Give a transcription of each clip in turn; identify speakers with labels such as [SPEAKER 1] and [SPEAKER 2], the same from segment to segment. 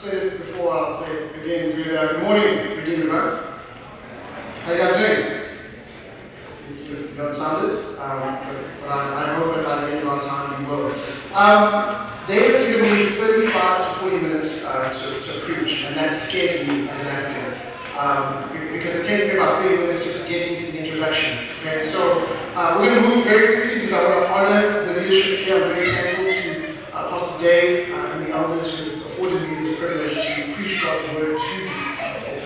[SPEAKER 1] said it before, I'll say it again. Good, uh, good morning, Redeemer. How you guys doing? You, don't sound it, um, but, but I, I hope that by the end of our time you will. Um, they have given me 35 to 40 minutes uh, to, to preach, and that scares me as an African. Um, because it takes me about 30 minutes just to get into the introduction. Okay, so uh, we're going to move very quickly because I want to honor the leadership here. I'm very thankful to uh, Pastor Dave uh, and the elders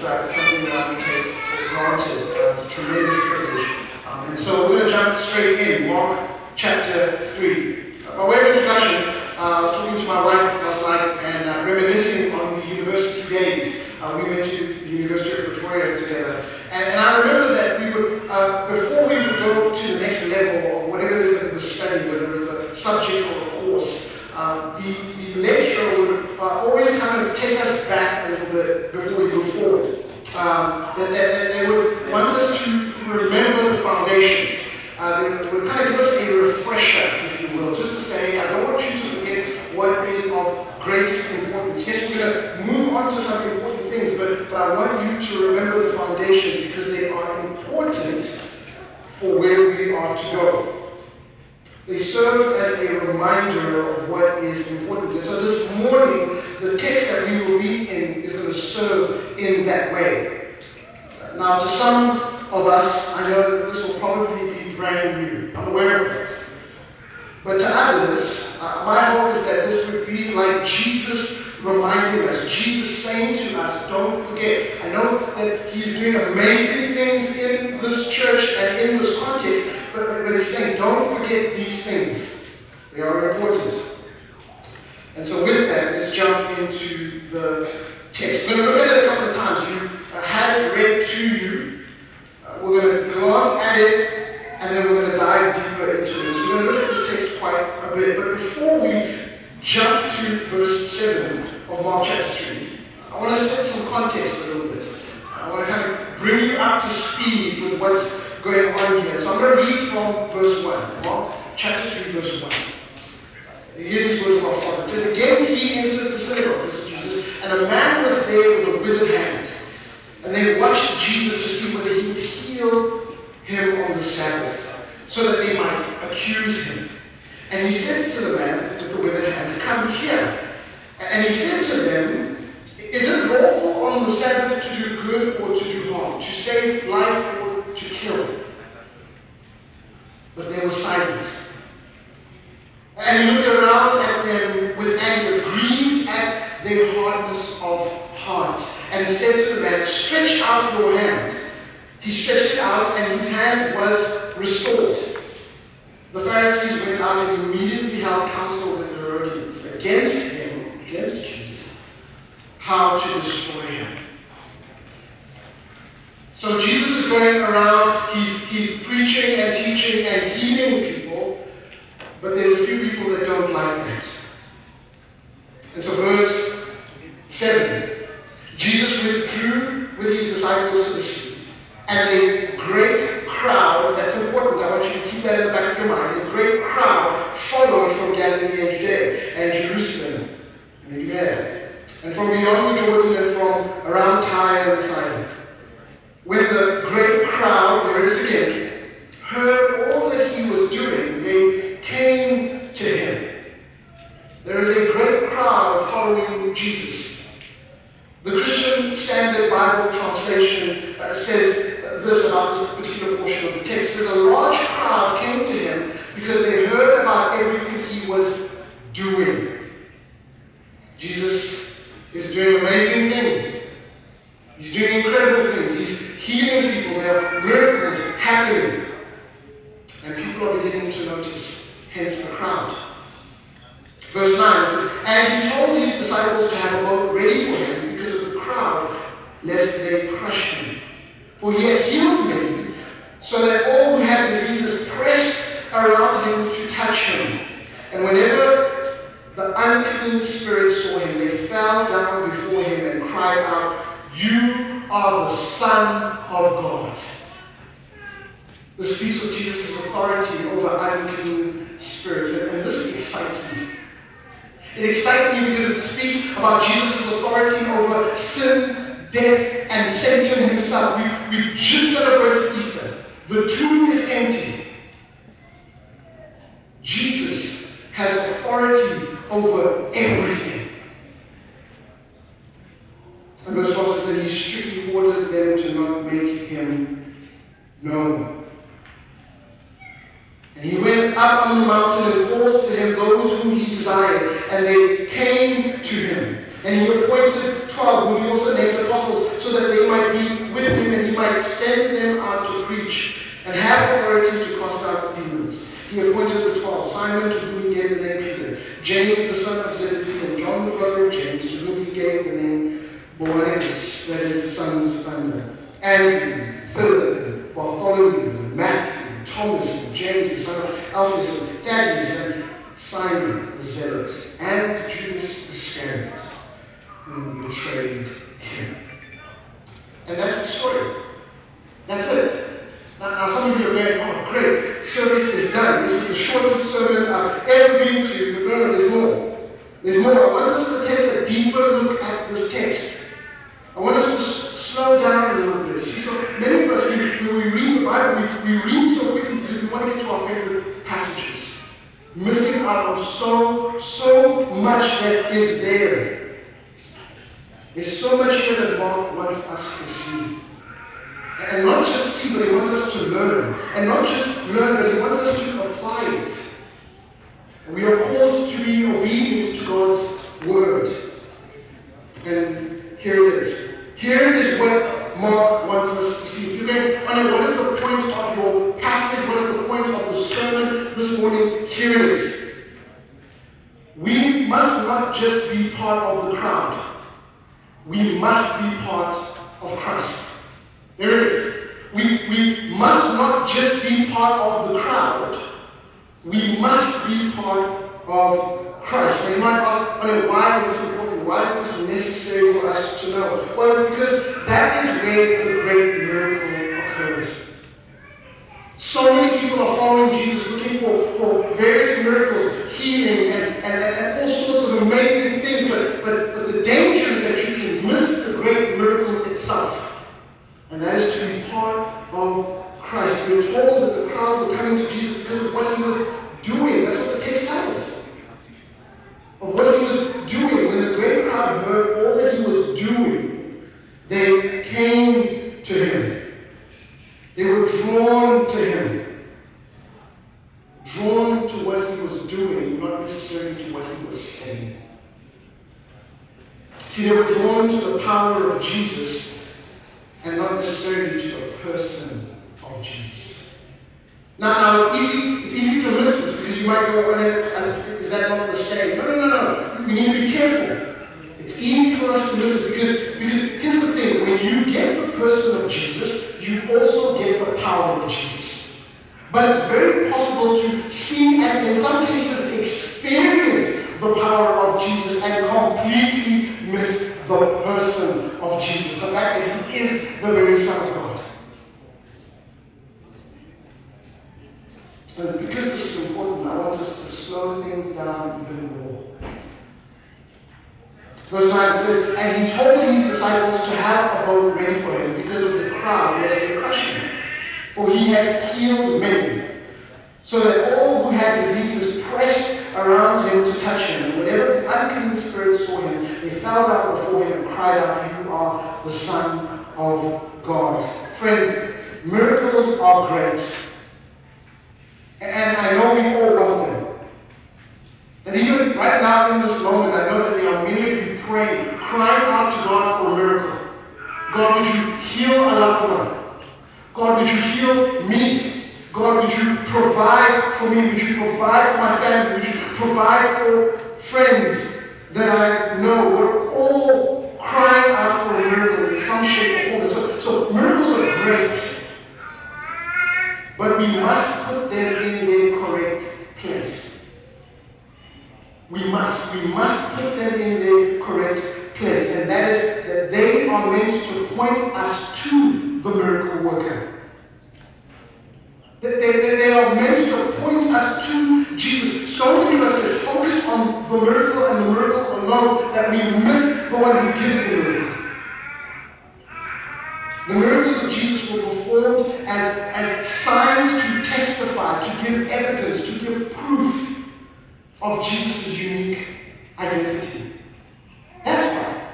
[SPEAKER 1] uh, it's something that I take for granted. Uh, it's a tremendous privilege. Um, and so we're going to jump straight in. Mark chapter 3. Uh, by way of introduction, uh, I was talking to my wife last night and uh, reminiscing on the university days. Uh, we went to the University of Pretoria together. And, and I remember that we would, before we would go to the next level or whatever it is that we were studying, whether it was a subject or a course, the, the lecturer would always kind of take us back a little bit before we forward. Um, that, that, that they would want us to remember the foundations. Uh, they would kind of give us a refresher, if you will, just to say, I don't want you to forget what is of greatest importance. Yes, we're going to move on to some important things, but, but I want you to remember the foundations because they are important for where we are to go. They serve as a reminder of what is important. And so this morning, the text that we will read in is going to serve in that way. Now, to some of us, I know that this will probably be brand new. I'm aware of it. But to others, uh, my hope is that this would be like Jesus reminding us, Jesus saying to us, don't forget. I know that he's doing amazing things in this church and in this context, but, but he's saying, don't forget these things. They are important. And so with that, let's jump into the text. We're going to look at it a couple of times. You uh, had it read to you. Uh, we're going to glance at it, and then we're going to dive deeper into this. We're going to look at this text quite a bit. But before we jump to verse 7 of Mark chapter 3, I want to set some context a little bit. I want to kind of bring you up to speed with what's going on here. So I'm going to read from verse 1. Mark chapter 3, verse 1. Hear these words It excites me because it speaks about Jesus' authority over sin, death, and Satan himself. We've, we've just celebrated Easter. The tomb is empty. Jesus has authority over everything. And verse 12 says that he strictly ordered them to not make him known. And he went up on the mountain and called to him those whom he desired, and they came to him. And he appointed twelve, whom he also named apostles, so that they might be with him and he might send them out to preach and have authority to cast out demons. He appointed the twelve, Simon, to whom he gave the name Peter, James the son of Zebedee, and John the brother of James, to whom he gave the name Boanerges, that is, sons of thunder, Andrew, Philip, Bartholomew, Matthew, Thomas, and James the son of Alphaeus, and Thaddeus, and Simon the Zealot, and Judas Iscariot, who betrayed him. And that's the story. That's it. Now, now some of you are going, oh, great, service is done. This is the shortest sermon I've ever been to. No, no, there's more. There's more. I want us to take a deeper look at this text. I want us to s- slow down a little bit. See, so many of us, we, when we read the Bible, we, we read so quickly because we want to get to our favorite passages. Missing out on so, so much that is there. There's so much here that Mark wants us to see. And not just see, but he wants us to learn. And not just learn, but he wants us to apply it. We are called to be obedient to God's word. And here it is. Here is what Mark wants us to see. If going, Anya, what is the point of your passage? What is the point of the sermon this morning? Here it is. We must not just be part of the crowd. We must be part of Christ. There it is. We, we must not just be part of the crowd. We must be part of Christ. Now you might ask, okay, why is this important? Why is this necessary for us to know? Well, it's because that is where the great miracle occurs. So many people are following Jesus, looking for, for various miracles, healing, and, and, and all sorts of amazing things, but, but, but the danger is that you can miss the great miracle itself. And that is to be part of Christ. We're told that the crowds were coming to Jesus because of what he was doing. That's what the text tells us. Of what he was doing. When the great crowd heard all that he was doing, they came to him. They were drawn to him. Drawn to what he was doing, not necessarily to what he was saying. See, they were drawn to the power of Jesus and not necessarily to the person of Jesus. Now, now it's easy, it's easy to miss this because you might go, well, is that not the same? No, no, no, no. We need to be careful. It's easy for us to miss it because, because here's the thing, when you get the person of Jesus, you also get the power of Jesus. But it's very possible to see and in some cases experience the power of Jesus and completely miss the person of Jesus. The fact that he is the very Son of God. And because this is important, I want us to slow things down even more. Verse 9 says, And he told his disciples to have a boat ready for him because of the crowd, lest they crush him. For he had healed many, so that all who had diseases pressed around him to touch him. And whenever the unclean spirits saw him, they fell down before him and cried out, You are the Son of God. Friends, miracles are great. And I know we all want them. And even right now in this moment, I know that there are many of you praying, crying out to God for a miracle. God, would you heal a loved one? God, would you heal me? God, would you provide for me? Would you provide for my family? Would you provide for friends that I know? We're all crying out for a miracle in some shape or form. So, so miracles are great. But we must put them in their correct. We must, we must put them in the correct place. And that is that they are meant to point us to the miracle worker. That they, they, they are meant to point us to Jesus. So many of us get focused on the miracle and the miracle alone that we miss the one who gives the miracle. The miracles of Jesus were performed as, as signs to testify, to give evidence, to give proof of Jesus' unique identity. That's why.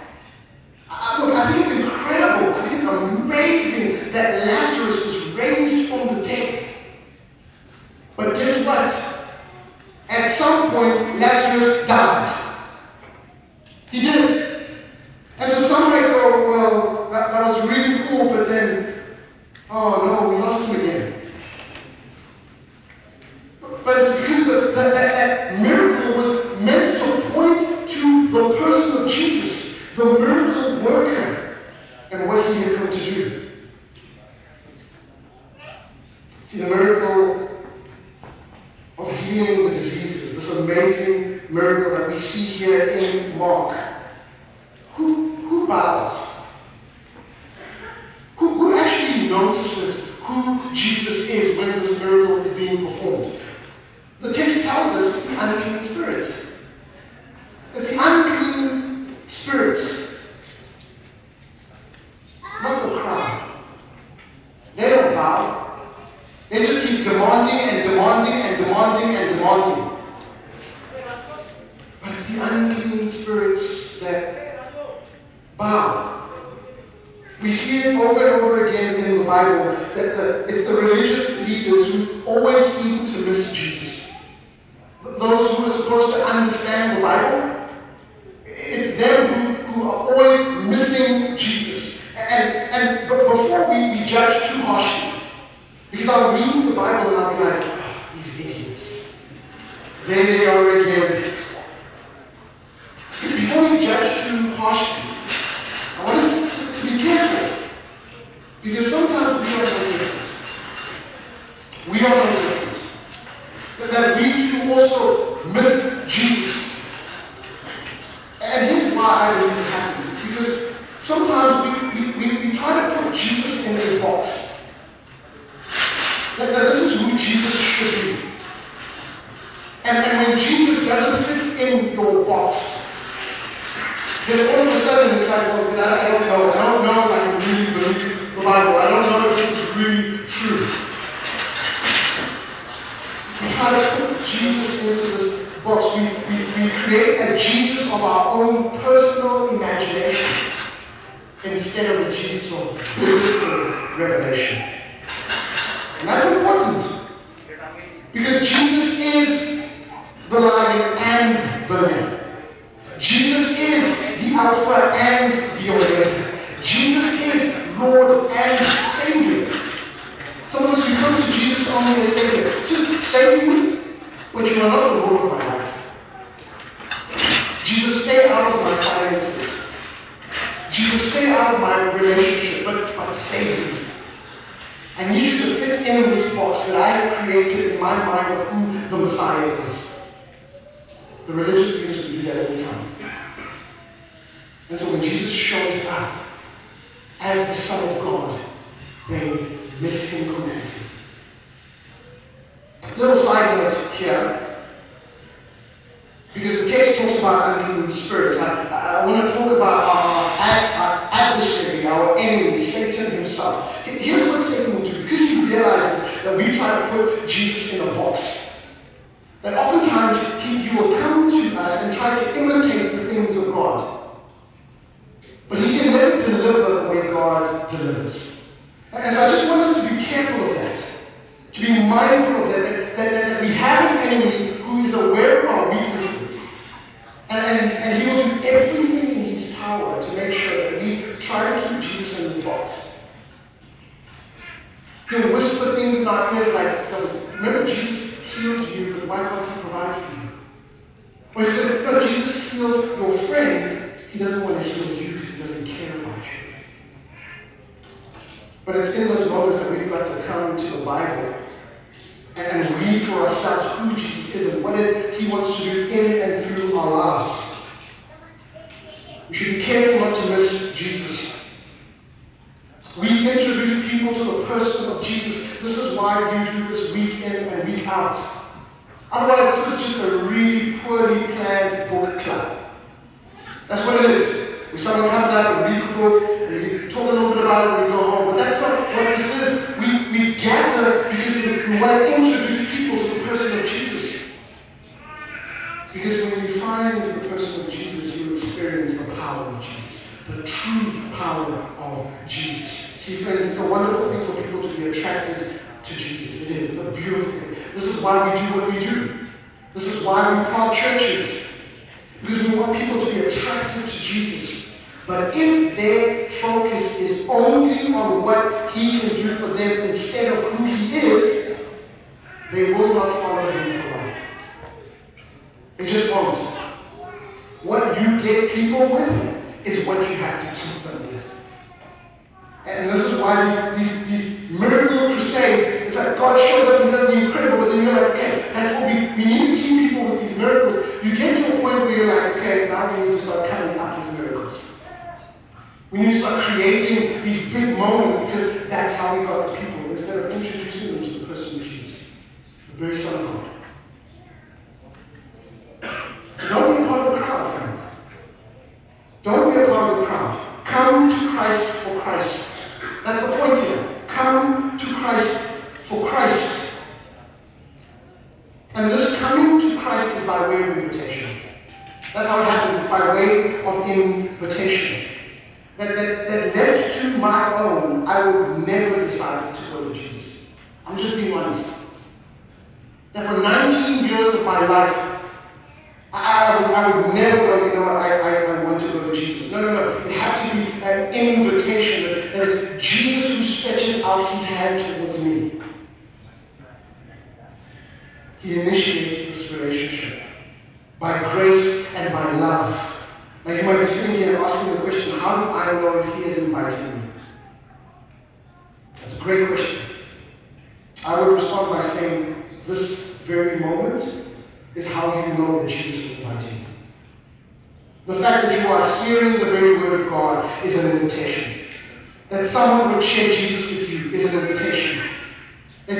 [SPEAKER 1] I, look, I think it's incredible, I think it's amazing that Lazarus was raised from the dead. But guess what? At some point, Lazarus died. He did. And so some might go, well, that, that was really cool, but then, oh no, we lost him again. But, but it's because the, that, that, that miracle was meant to point to the person of Jesus, the miracle worker, and what he had come to do. See, the miracle of healing the diseases, this amazing miracle that we see here in Mark. Who, who bows? Who, who actually notices who Jesus is when this miracle is being performed? The text tells us it's the unclean spirits. It's the unclean spirits, not the crowd. They don't bow. They just keep demanding and demanding and demanding and demanding. But it's the unclean spirits that bow. We see it over and over again in the Bible that the, it's the religious leaders who always seem to miss Jesus. Those who are supposed to understand the Bible, it's them who, who are always missing Jesus. And, and but before we, we judge too harshly, because I'll read the Bible and I'll be like, oh, these idiots. There they are again. Before we judge too harshly, I want us to, to be careful. Because sometimes we are no different. We are no different. That, that we too also miss Jesus. And here's why I believe it happens. It's because sometimes we, we, we, we try to put Jesus in a box. That, that this is who Jesus should be. And, and when Jesus doesn't fit in your box, then all of a sudden it's like, well, I, don't know. I don't know if I can really believe the Bible. I don't know if this is really true. We try to put Jesus into this box. We, we, we create a Jesus of our own personal imagination instead of a Jesus of biblical revelation. And that's important. Because Jesus is the lion and the lamb. Jesus is the Alpha and the Omega. Jesus is Lord and Savior. Sometimes we come to Jesus only as Savior. Just save me, but you are not the Lord of my life. Jesus, stay out of my finances. Jesus, stay out of my relationship, but, but save me. I need you to fit in this box that I have created in my mind of who the Messiah is. The religious leaders would do that all the time. And so when Jesus shows up as the Son of God, they miss him completely. Little side note here. Because the text talks about unclean spirits. I, I want to talk about our, our adversary, our enemy, Satan himself. Here's what Satan will do. Because he realizes that we try to put Jesus in a box. That oftentimes he, will come to us and try to imitate the things of God. But he can never deliver the way God delivers. And so I just want us to be careful of that. To be mindful of that, that, that, that we have an enemy who is aware of our weaknesses. And, and, and he will do everything in his power to make sure that we try to keep Jesus in his box. He'll whisper things in our ears like, remember Jesus healed you, why can't he provide for you? Or he said, no, Jesus healed your friend, he doesn't want to heal you because he doesn't care about you. But it's in those moments that we've got to come to the Bible and read for ourselves who Jesus is and what it, he wants to do in and through our lives. We should be careful not to miss Jesus. We introduce people to the person of Jesus. This is why you do this week in and week out. Otherwise, this is just a really poorly planned book club. That's what it is. When someone comes out and reads the book, and you talk a little bit about it, and we go home. But that's not what this is. We, we gather because we, we want to introduce people to the person of Jesus. Because when you find the person of Jesus, you experience the power of Jesus, the true power of Jesus. See, friends, it's a wonderful thing for people to be attracted to Jesus. It is. It's a beautiful thing. This is why we do what we do. This is why we plant churches. Because we want people to be attracted to Jesus. But if their focus is only on what he can do for them instead of who he is, they will not follow him for long. They just won't. What you get people with is what you have to keep them with. And this is why these, these, these miracle crusades, like God shows up and does the incredible, but then you're like, okay, that's what we, we need to keep people with these miracles. You get to a point where you're like, okay, now we need to start coming up with miracles. We need to start creating these big moments because that's how we got the people instead of introducing them to the person Jesus, the very Son of God. So don't be a part of the crowd, friends. Don't be a part of the crowd. Come to Christ for Christ. That's the point here. Come to Christ for Christ. And this coming to Christ is by way of invitation. That's how it happens, it's by way of invitation. That, that, that left to my own, I would never decide to go to Jesus. I'm just being honest. That for 19 years of my life, I, I, would, I would never go, you know what, I, I, I want to go to Jesus. No, no, no. It had to be an invitation. That it's Jesus who stretches out his hand towards me. He initiates this relationship by grace and by love. Now you might be sitting here asking the question, how do I know if he is inviting me? That's a great question. I would respond by saying, this very moment is how you know that Jesus is inviting you. The fact that you are hearing the very word of God is an invitation. That someone would share Jesus with you is an invitation. That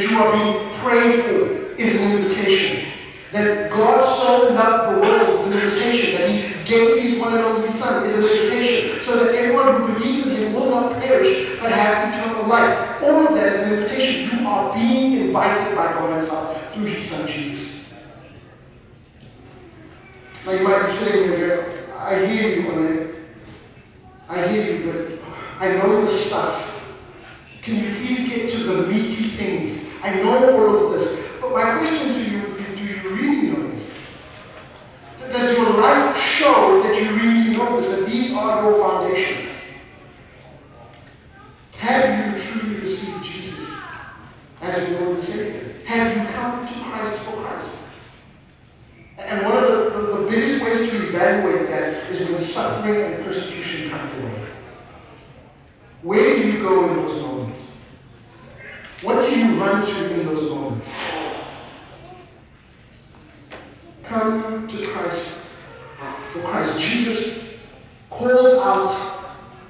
[SPEAKER 1] prayed for is an invitation. That God so loved the world is an invitation. That He gave His one and only Son is an invitation. So that everyone who believes in Him will not perish but have eternal life. All of that is an invitation. You are being invited by God Himself through His Son Jesus. Now you might be sitting there, I hear you on it. I hear you, but I know this stuff. Can you please get to the meaty things? I know all of this. But my question to you do you really know this? Does your life show that you really know this, that these are your foundations? Have you truly received Jesus as your Lord and Savior? Have you come to Christ for Christ? And one of the, the, the biggest ways to evaluate that is when suffering and persecution come your way. Where do you go in those moments? What do you run to in those moments? Come to Christ for Christ. Jesus calls out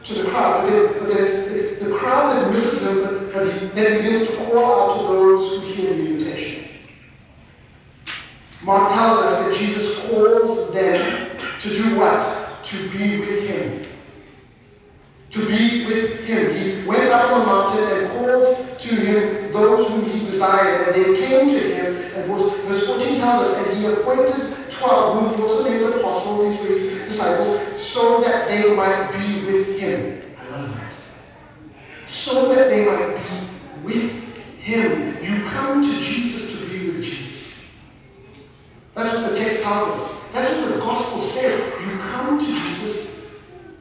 [SPEAKER 1] to the crowd, but, then, but it's the crowd that misses him, but, but he then begins to call out to those who hear the invitation. Mark tells us that Jesus calls them to do what? To be with him. To be with him. He went up on the mountain and called to him those whom he desired, and they came to him. And verse, verse 14 tells us, and he appointed 12, whom he also named apostles, these were his disciples, so that they might be with him. I love that. So that they might be with him. You come to Jesus to be with Jesus. That's what the text tells us. That's what the gospel says. You come to Jesus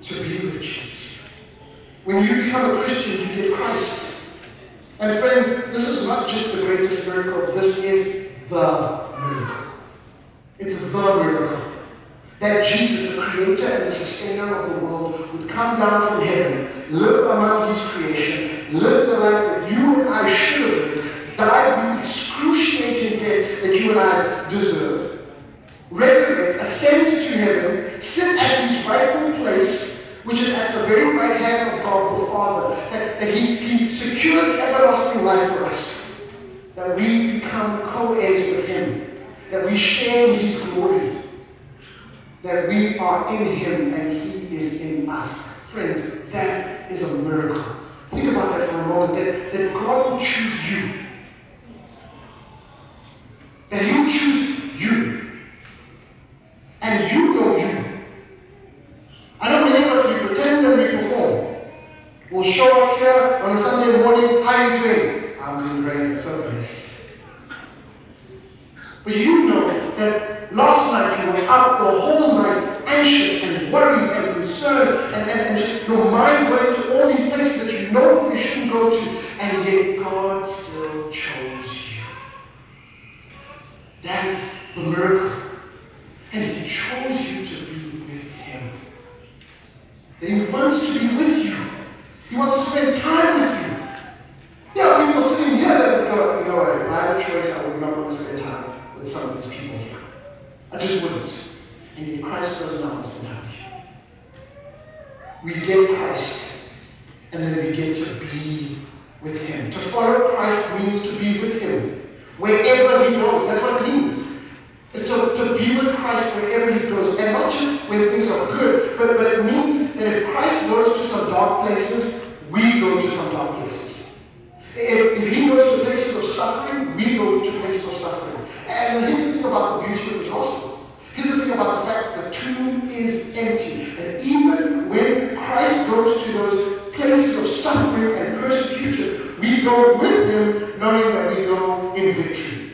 [SPEAKER 1] to be with Jesus. When you become a Christian, you get Christ. And friends, this is not just the greatest miracle, this is the miracle. It's the miracle. That Jesus, the creator and the sustainer of the world, would come down from heaven, live among his creation, live the life that you and I should die the excruciating death that you and I deserve, resurrect, ascend to heaven, sit at his rightful place, which is at the very right hand of God the Father, that, that he, he secures everlasting life for us, that we become co-heirs with him, that we share in his glory. That we are in him and he is in us. Friends, that is a miracle. Think about that for a moment, that, that God will choose you. That he will choose you. And you know you. I know many of us, we pretend and we perform. We'll show up here on a Sunday morning, how are you doing? I'm doing great, I'm so blessed. But you know that last night you were up the whole night, anxious and worried and concerned, and, and, and just your mind went to all these places that you know you shouldn't go to, and yet God still chose you. That is the miracle. And He chose you to be with Him. He wants to be with you. He wants to spend time with you. Yeah, people sitting here that would go, you know if I had a choice, I would not want to spend time with some of these people here. I just wouldn't. And yet Christ spend time with you. We get Christ, and then we get to be with Him. To follow Christ means to be with Him. Wherever He goes, that's what it means. It's to, to be with Christ wherever He goes. And not just when things are good, but, but it means that if Christ goes to some dark places, we go to some dark places. If, if He goes to places of suffering, we go to places of suffering. And here's the thing about the beauty of the gospel. Here's about the fact that the tomb is empty. That even when Christ goes to those places of suffering and persecution, we go with Him knowing that we go in victory.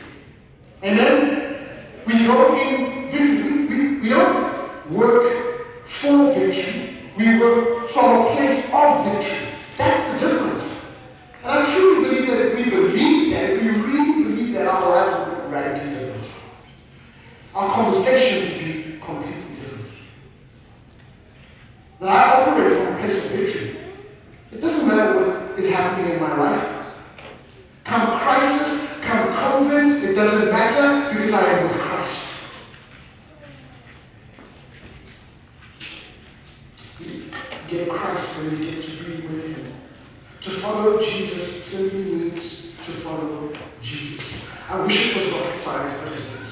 [SPEAKER 1] Amen? We go in victory. We, we, we don't work for victory. We work from a place of victory. That's the difference. And I truly believe that if we believe that, if we really believe that, our lives would be radically different. Our conversation would be completely different. That I operate from a place of victory. It doesn't matter what is happening in my life. Come crisis, come COVID, it doesn't matter because I am with Christ. Get Christ and we get to be with Him. To follow Jesus simply means to follow Jesus. I wish it was rocket science, but it isn't.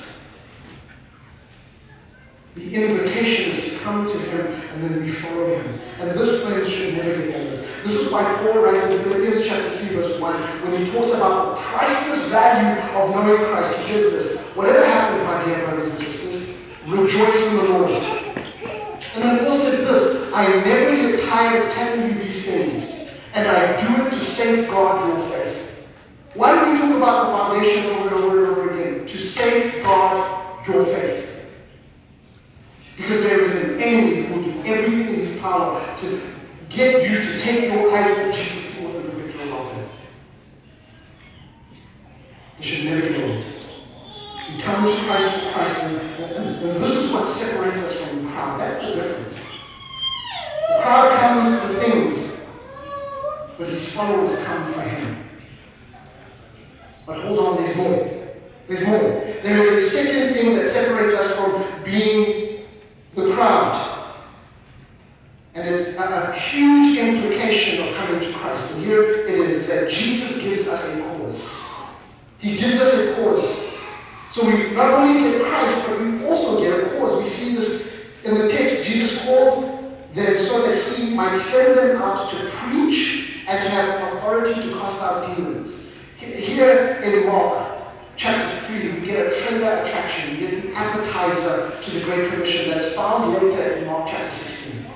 [SPEAKER 1] The invitation is to come to Him and then follow Him. And this place should never get old. This is why Paul writes in Philippians chapter 3, verse 1, when he talks about the priceless value of knowing Christ, he says this Whatever happens, my dear brothers and sisters, rejoice in the Lord. And then Paul says this I never get tired of telling you these things, and I do it to safeguard your faith. Why do we talk about the foundation over and over and over again? To safeguard your faith. Who will do everything in his power to get you to take your eyes off Jesus towards the victory of faith. You should never get old. You come to Christ for Christ, and, and, and this is what separates us from the crowd. That's the difference. The crowd comes for things, but his followers come for him. But hold on, there's more. There's more. There is a second thing that separates us from being the crowd. And it's a, a, huge implication of coming to Christ. And here it is, is that Jesus gives us a cause. He gives us a cause. So we not only get Christ, but we also get a cause. We see this in the text. Jesus called them so that he might send them out to preach and to have authority to cast out demons. Here in Mark chapter 3, we get a trigger attraction, appetizer to the Great Commission that is found later in Mark chapter 16.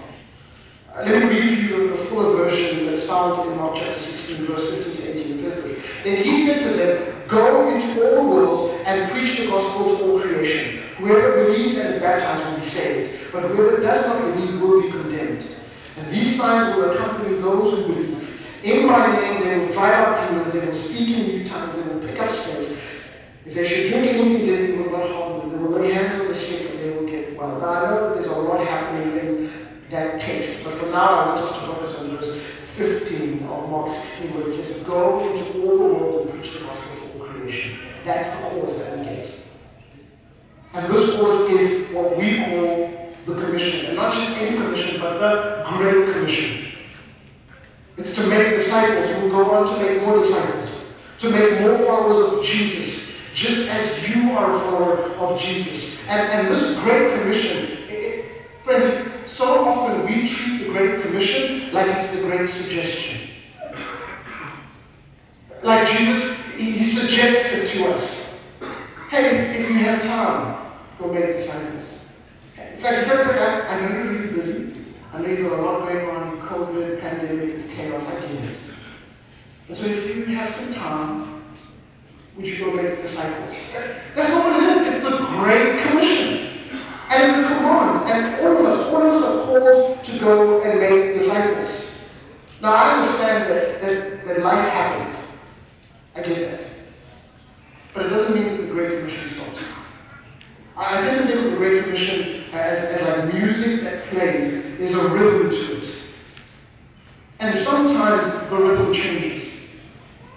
[SPEAKER 1] Uh, let me read you the fuller version that's found in Mark chapter 16, verse 15 to 18. It says this Then he said to them, Go into all the world and preach the gospel to all creation. Whoever believes and is baptized will be saved, but whoever does not believe will be condemned. And these signs will accompany those who believe. In my name they will drive out demons, they will speak in new tongues, they will pick up snakes. If they should drink anything deadly, it will not harm them. They will lay hands on the sick and they will get well. Now I know that there's a lot happening in that text, but for now I want us to focus on verse 15 of Mark 16, where it says, Go into all the world and preach the gospel to all creation. That's the cause that we get. And this cause is what we call the commission. And not just any commission, but the Great Commission. It's to make disciples who will go on to make more disciples, to make more followers of Jesus, just as you are a follower of Jesus. And, and this Great Commission, it, Friends, so often we treat the Great Commission like it's the Great Suggestion. Like Jesus, he suggests it to us. Hey, if, if you have time, go make disciples. It's like, it's like I, I know you're really busy. I know you've got a lot going on, COVID, pandemic, it's chaos, I get it. And so if you have some time, would you go make disciples? That's not what it is. It's the Great Commission. And it's a command. And all of us, all of us are called to go and make disciples. Now I understand that, that, that life happens. I get that. But it doesn't mean that the Great Commission stops. I tend to think of the Great Commission as, as like music that plays. There's a rhythm to it. And sometimes the rhythm changes.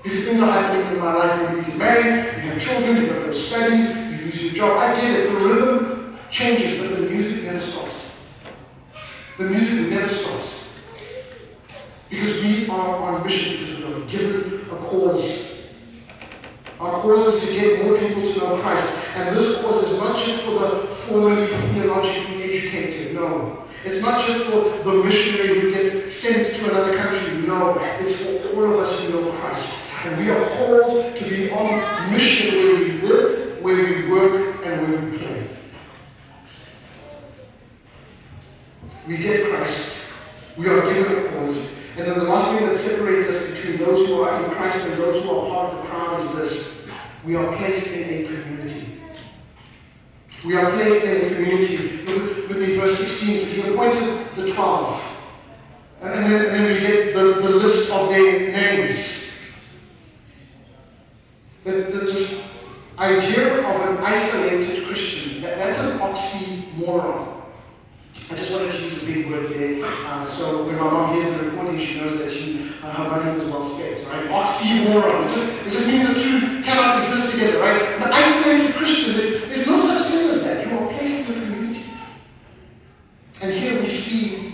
[SPEAKER 1] Because things are happening in my life when you get married, you have children, you go to study, you lose your job. I get it. The rhythm changes, but the music never stops. The music never stops. Because we are on mission, because we are given a cause our cause is to get more people to know Christ. And this cause is not just for the formally theologically educated, no. It's not just for the missionary who gets sent to another country, no. It's for all of us who know Christ. And we are called to be on mission where we live, where we work, and where we play. We get Christ. We are given a cause. And then the last thing that separates us between those who are in Christ and those who are part of the crowd is this we are placed in a community. We are placed in a community. Look with me, verse 16 says, He appointed the twelve. And then, and then we get the, the list of their names. The, this idea of an isolated Christian, that, that's an oxymoron. I just wanted to use a big word there. Uh, so when my mom hears the recording, she knows that she, uh, her money was well spent, right? Oxymoron. It just, it just means the two cannot exist together, right? The isolated Christian, there's, there's no such thing as that. You are placed in the community. And here we see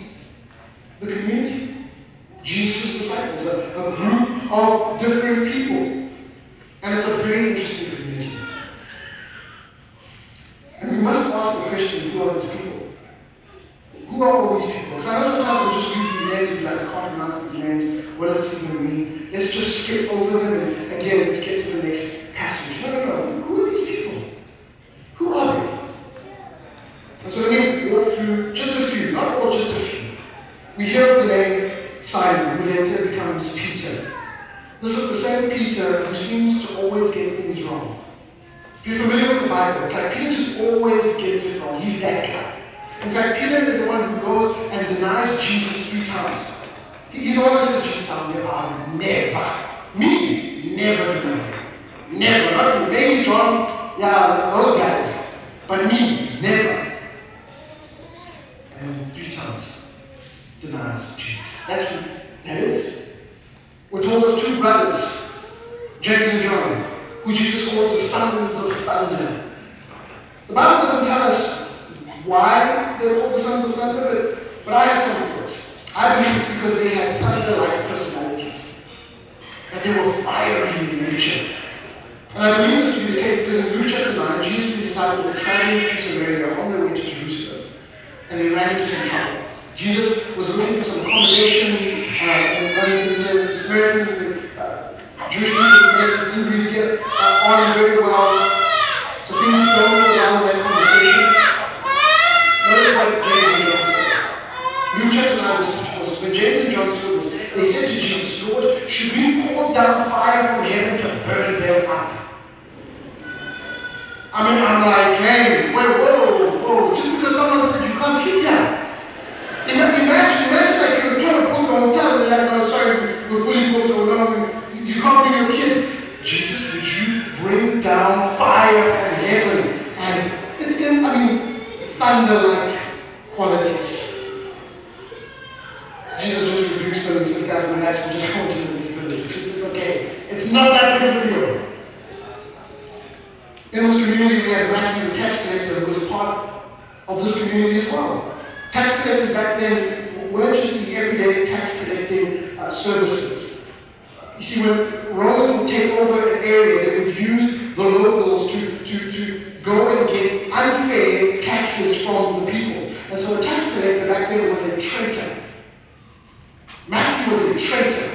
[SPEAKER 1] the community. Jesus' disciples, a, a group of different people. And it's a very interesting community. And we must ask the question, who are these people? Who are all these people? Because I know sometimes we just read these names and be like, I can't pronounce these names. What does this even mean? Let's just skip over them and again, let's get to the next passage. No, no, no. Who are these people? Who are they? And so let me walk through just a few, not all, just a few. We hear of the name Simon, who later becomes Peter. This is the same Peter who seems to always get things wrong. If you're familiar with the Bible, it's like Peter just always gets it wrong. He's that guy. In fact, Peter is the one who goes and denies Jesus three times. He's the one that says, Jesus, I'll never, never, me, never deny Never. Not maybe John, yeah, those guys. But me, never. And three times denies Jesus. That's who that is. We're told of two brothers, James and John, who Jesus calls the sons of thunder. The Bible doesn't tell us why they're called the sons of thunder, but, but I have some thoughts. I believe it's because they had thunder-like personalities. That they were fiery in nature. And I believe this to be the case because in Luke chapter 9, Jesus disciples were traveling through Samaria on their way to Jerusalem. And they ran into some trouble. Jesus was looking for some accommodation, uh, and Samaritans, and uh, Jewish people, Samaritans didn't really get uh, on very well. So things don't go well in that conversation. Notice what James and John said. Luke chapter 9, verse 54 says, When James and John saw this, they said to Jesus, Lord, should we pour down fire from heaven to burn them up? I mean, I'm like, services. You see, when Romans would take over an area, they would use the locals to, to, to go and get unfair taxes from the people. And so the tax collector back then was a traitor. Matthew was a traitor.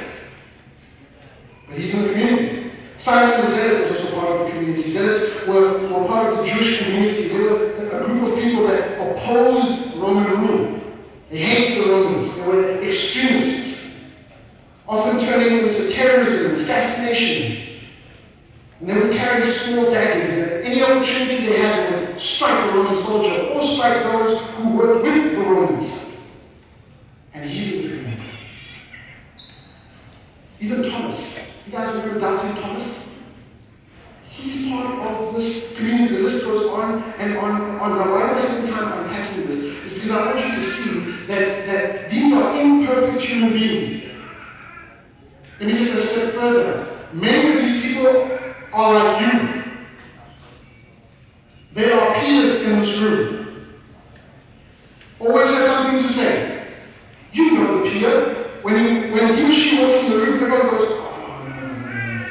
[SPEAKER 1] she walks in the room, everyone goes, oh,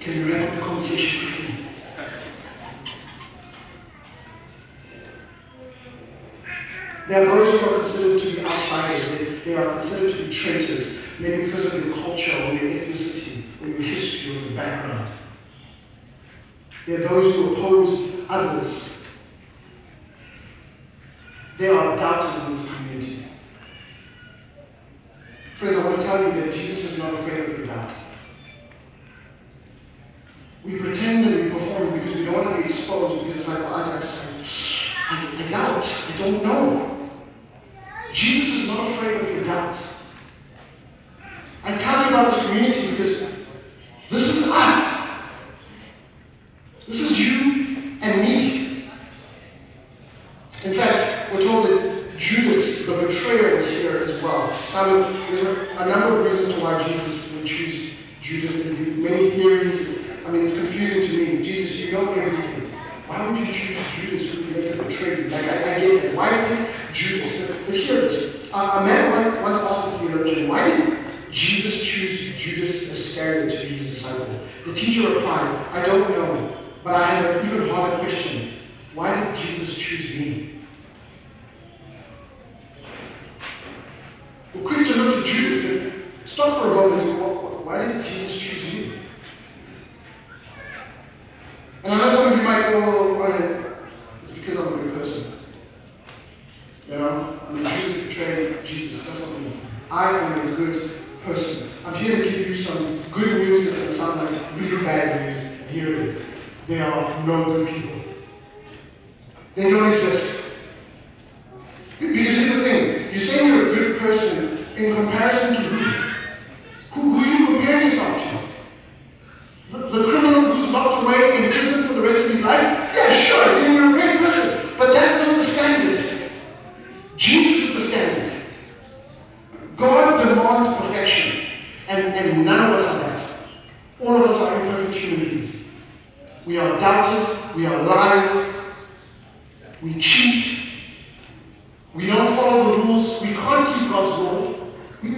[SPEAKER 1] Can you wrap up the conversation with me? There are those who are considered to be outsiders, they, they are considered to be traitors, maybe because of your culture or your ethnicity or your history or your background. There are those who oppose others. There are doubters in this you that Jesus is not afraid of you now. We pretend and we perform because we don't want to be exposed because it's like, well, I, I, I doubt, I don't know. Jesus chose Judas Iscariot to be his disciple. The teacher replied, I don't know, but I have an even harder question. Why did Jesus choose me? We're looked at Judas and stop for a moment.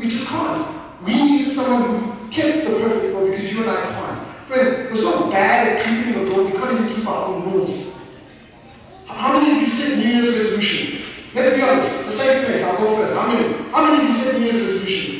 [SPEAKER 1] We just can't. We needed someone who kept the perfect law because you and I can't. Friends, we're so bad at keeping the law, we can't even keep our own rules. How many of you set New Year's resolutions? Let's be honest, the same place, I'll go first. How many? How many of you set New Year's resolutions?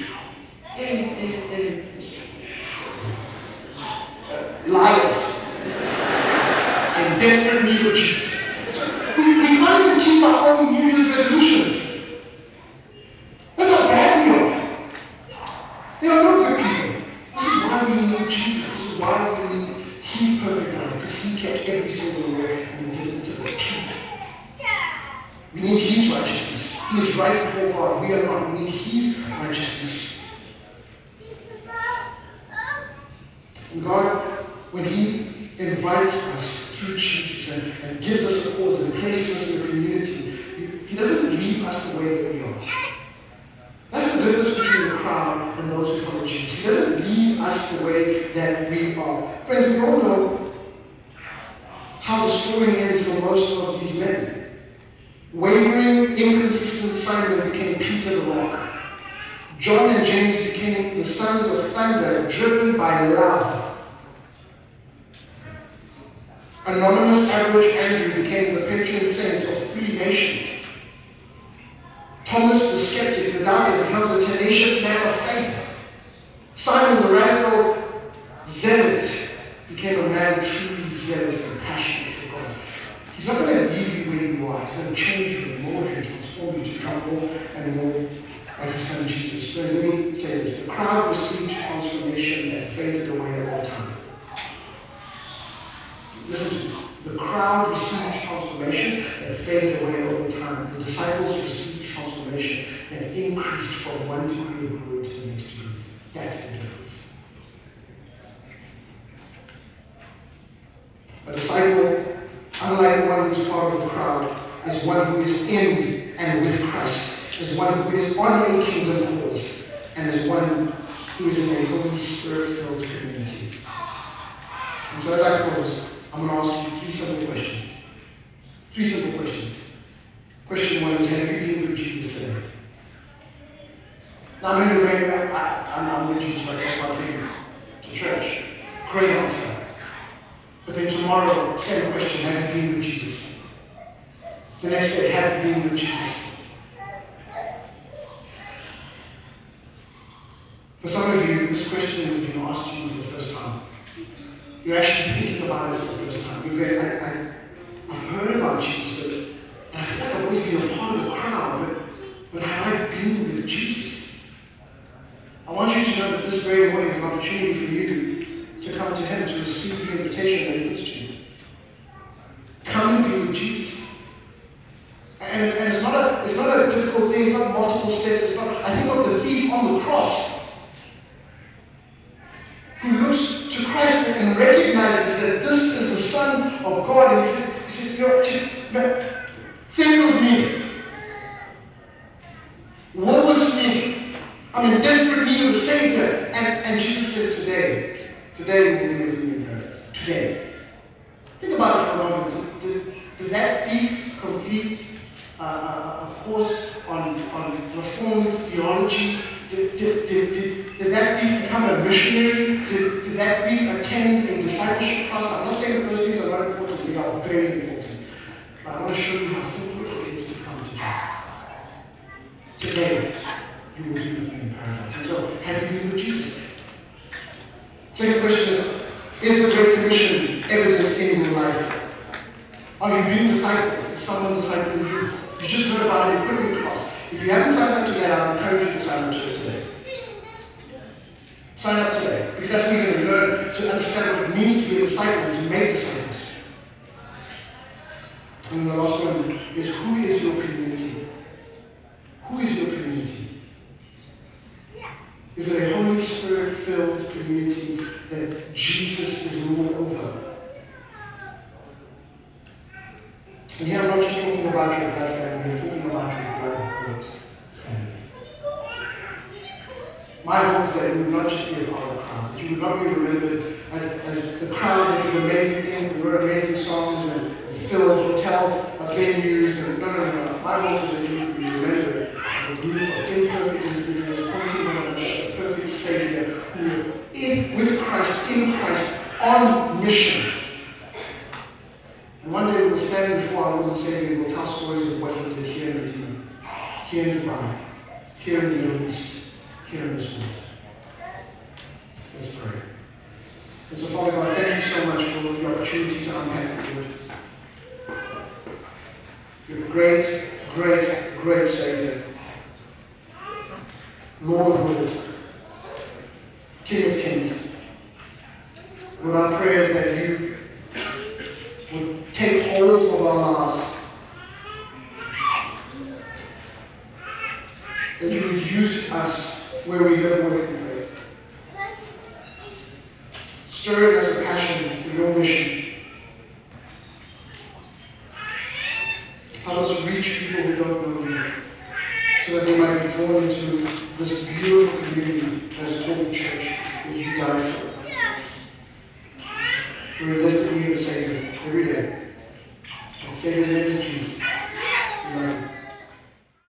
[SPEAKER 1] John and James became the sons of thunder, driven by love. Anonymous average Andrew became the patron saint of three nations. Thomas the skeptic, the doubter, becomes a tenacious man of faith. Simon the radical zealot became a man truly zealous and passionate for God. He's not going to leave you where you are. He's going to change you and mold you, transform you to become more and more like his son Jesus. Me say this. The crowd received transformation that faded away at time. Listen. The crowd received transformation that faded away over time. The disciples received transformation that increased from one degree of glory to the next degree. That's the difference. A disciple, unlike one who's part of the crowd, is one who is in and with Christ, is one who is on a kingdom cause, and is one who is in a Holy Spirit filled community. And so as I close, I'm going to ask you three simple questions. Three simple questions. Question one is Have you been with Jesus today? Now, I'm going to bring I'm, with Jesus right That's why I to church. Great answer. But then tomorrow, same question Have you been with Jesus? The next day, Have you been with Jesus? For some of you, this question has been asked to you for the first time. You're actually thinking about it for the first time. You're I, I, I've heard about Jesus, but I feel like I've always been a part of the crowd, but, but have I been with Jesus? I want you to know that this very morning is an opportunity for you to come to Him to receive the invitation that He puts to you. Come and be with Jesus. And it's, and it's, not a, it's not a difficult thing, it's not multiple steps. It's not, I think of the thief on the cross who looks to Christ and recognizes that this is the Son of God. And he says, he says You're, think of me. Woe is me. I'm in desperate need of a Savior. And, and Jesus says, Today, today will be with me in paradise. Today. Think about it for a moment. Did, did, did that thief complete uh, a course on, on Theology? Did, did, did, did, did that thief become a missionary? Did, did that thief attend a discipleship class? I'm not saying that those things are not important, they are very important. But I want to show you how simple it is to come to Jesus. Today, you will be with me in paradise. And so, have you been with Jesus? Second question is Is the Great Commission evident in your life? Are you being discipled? Is someone discipling you? You just heard about it in cooking class. If you haven't signed up today, I encourage you to sign up to it today. Sign up today. Because that's where you're going to learn to understand what it means to be a disciple, to make disciples. And the last one is who is your community? Who is your community? Is it a Holy Spirit filled community that Jesus is Lord over? And here I'm not just talking about your blood family, I'm talking about your blood great family. My hope is that you will not just be a part of the crowd, that you will not be remembered as, as the crowd that did amazing things, and wrote amazing songs and, and filled hotel venues. And no, no, no. My hope is that you will be remembered group of imperfect individuals pointing one another a perfect Savior who is with Christ, in Christ, on mission.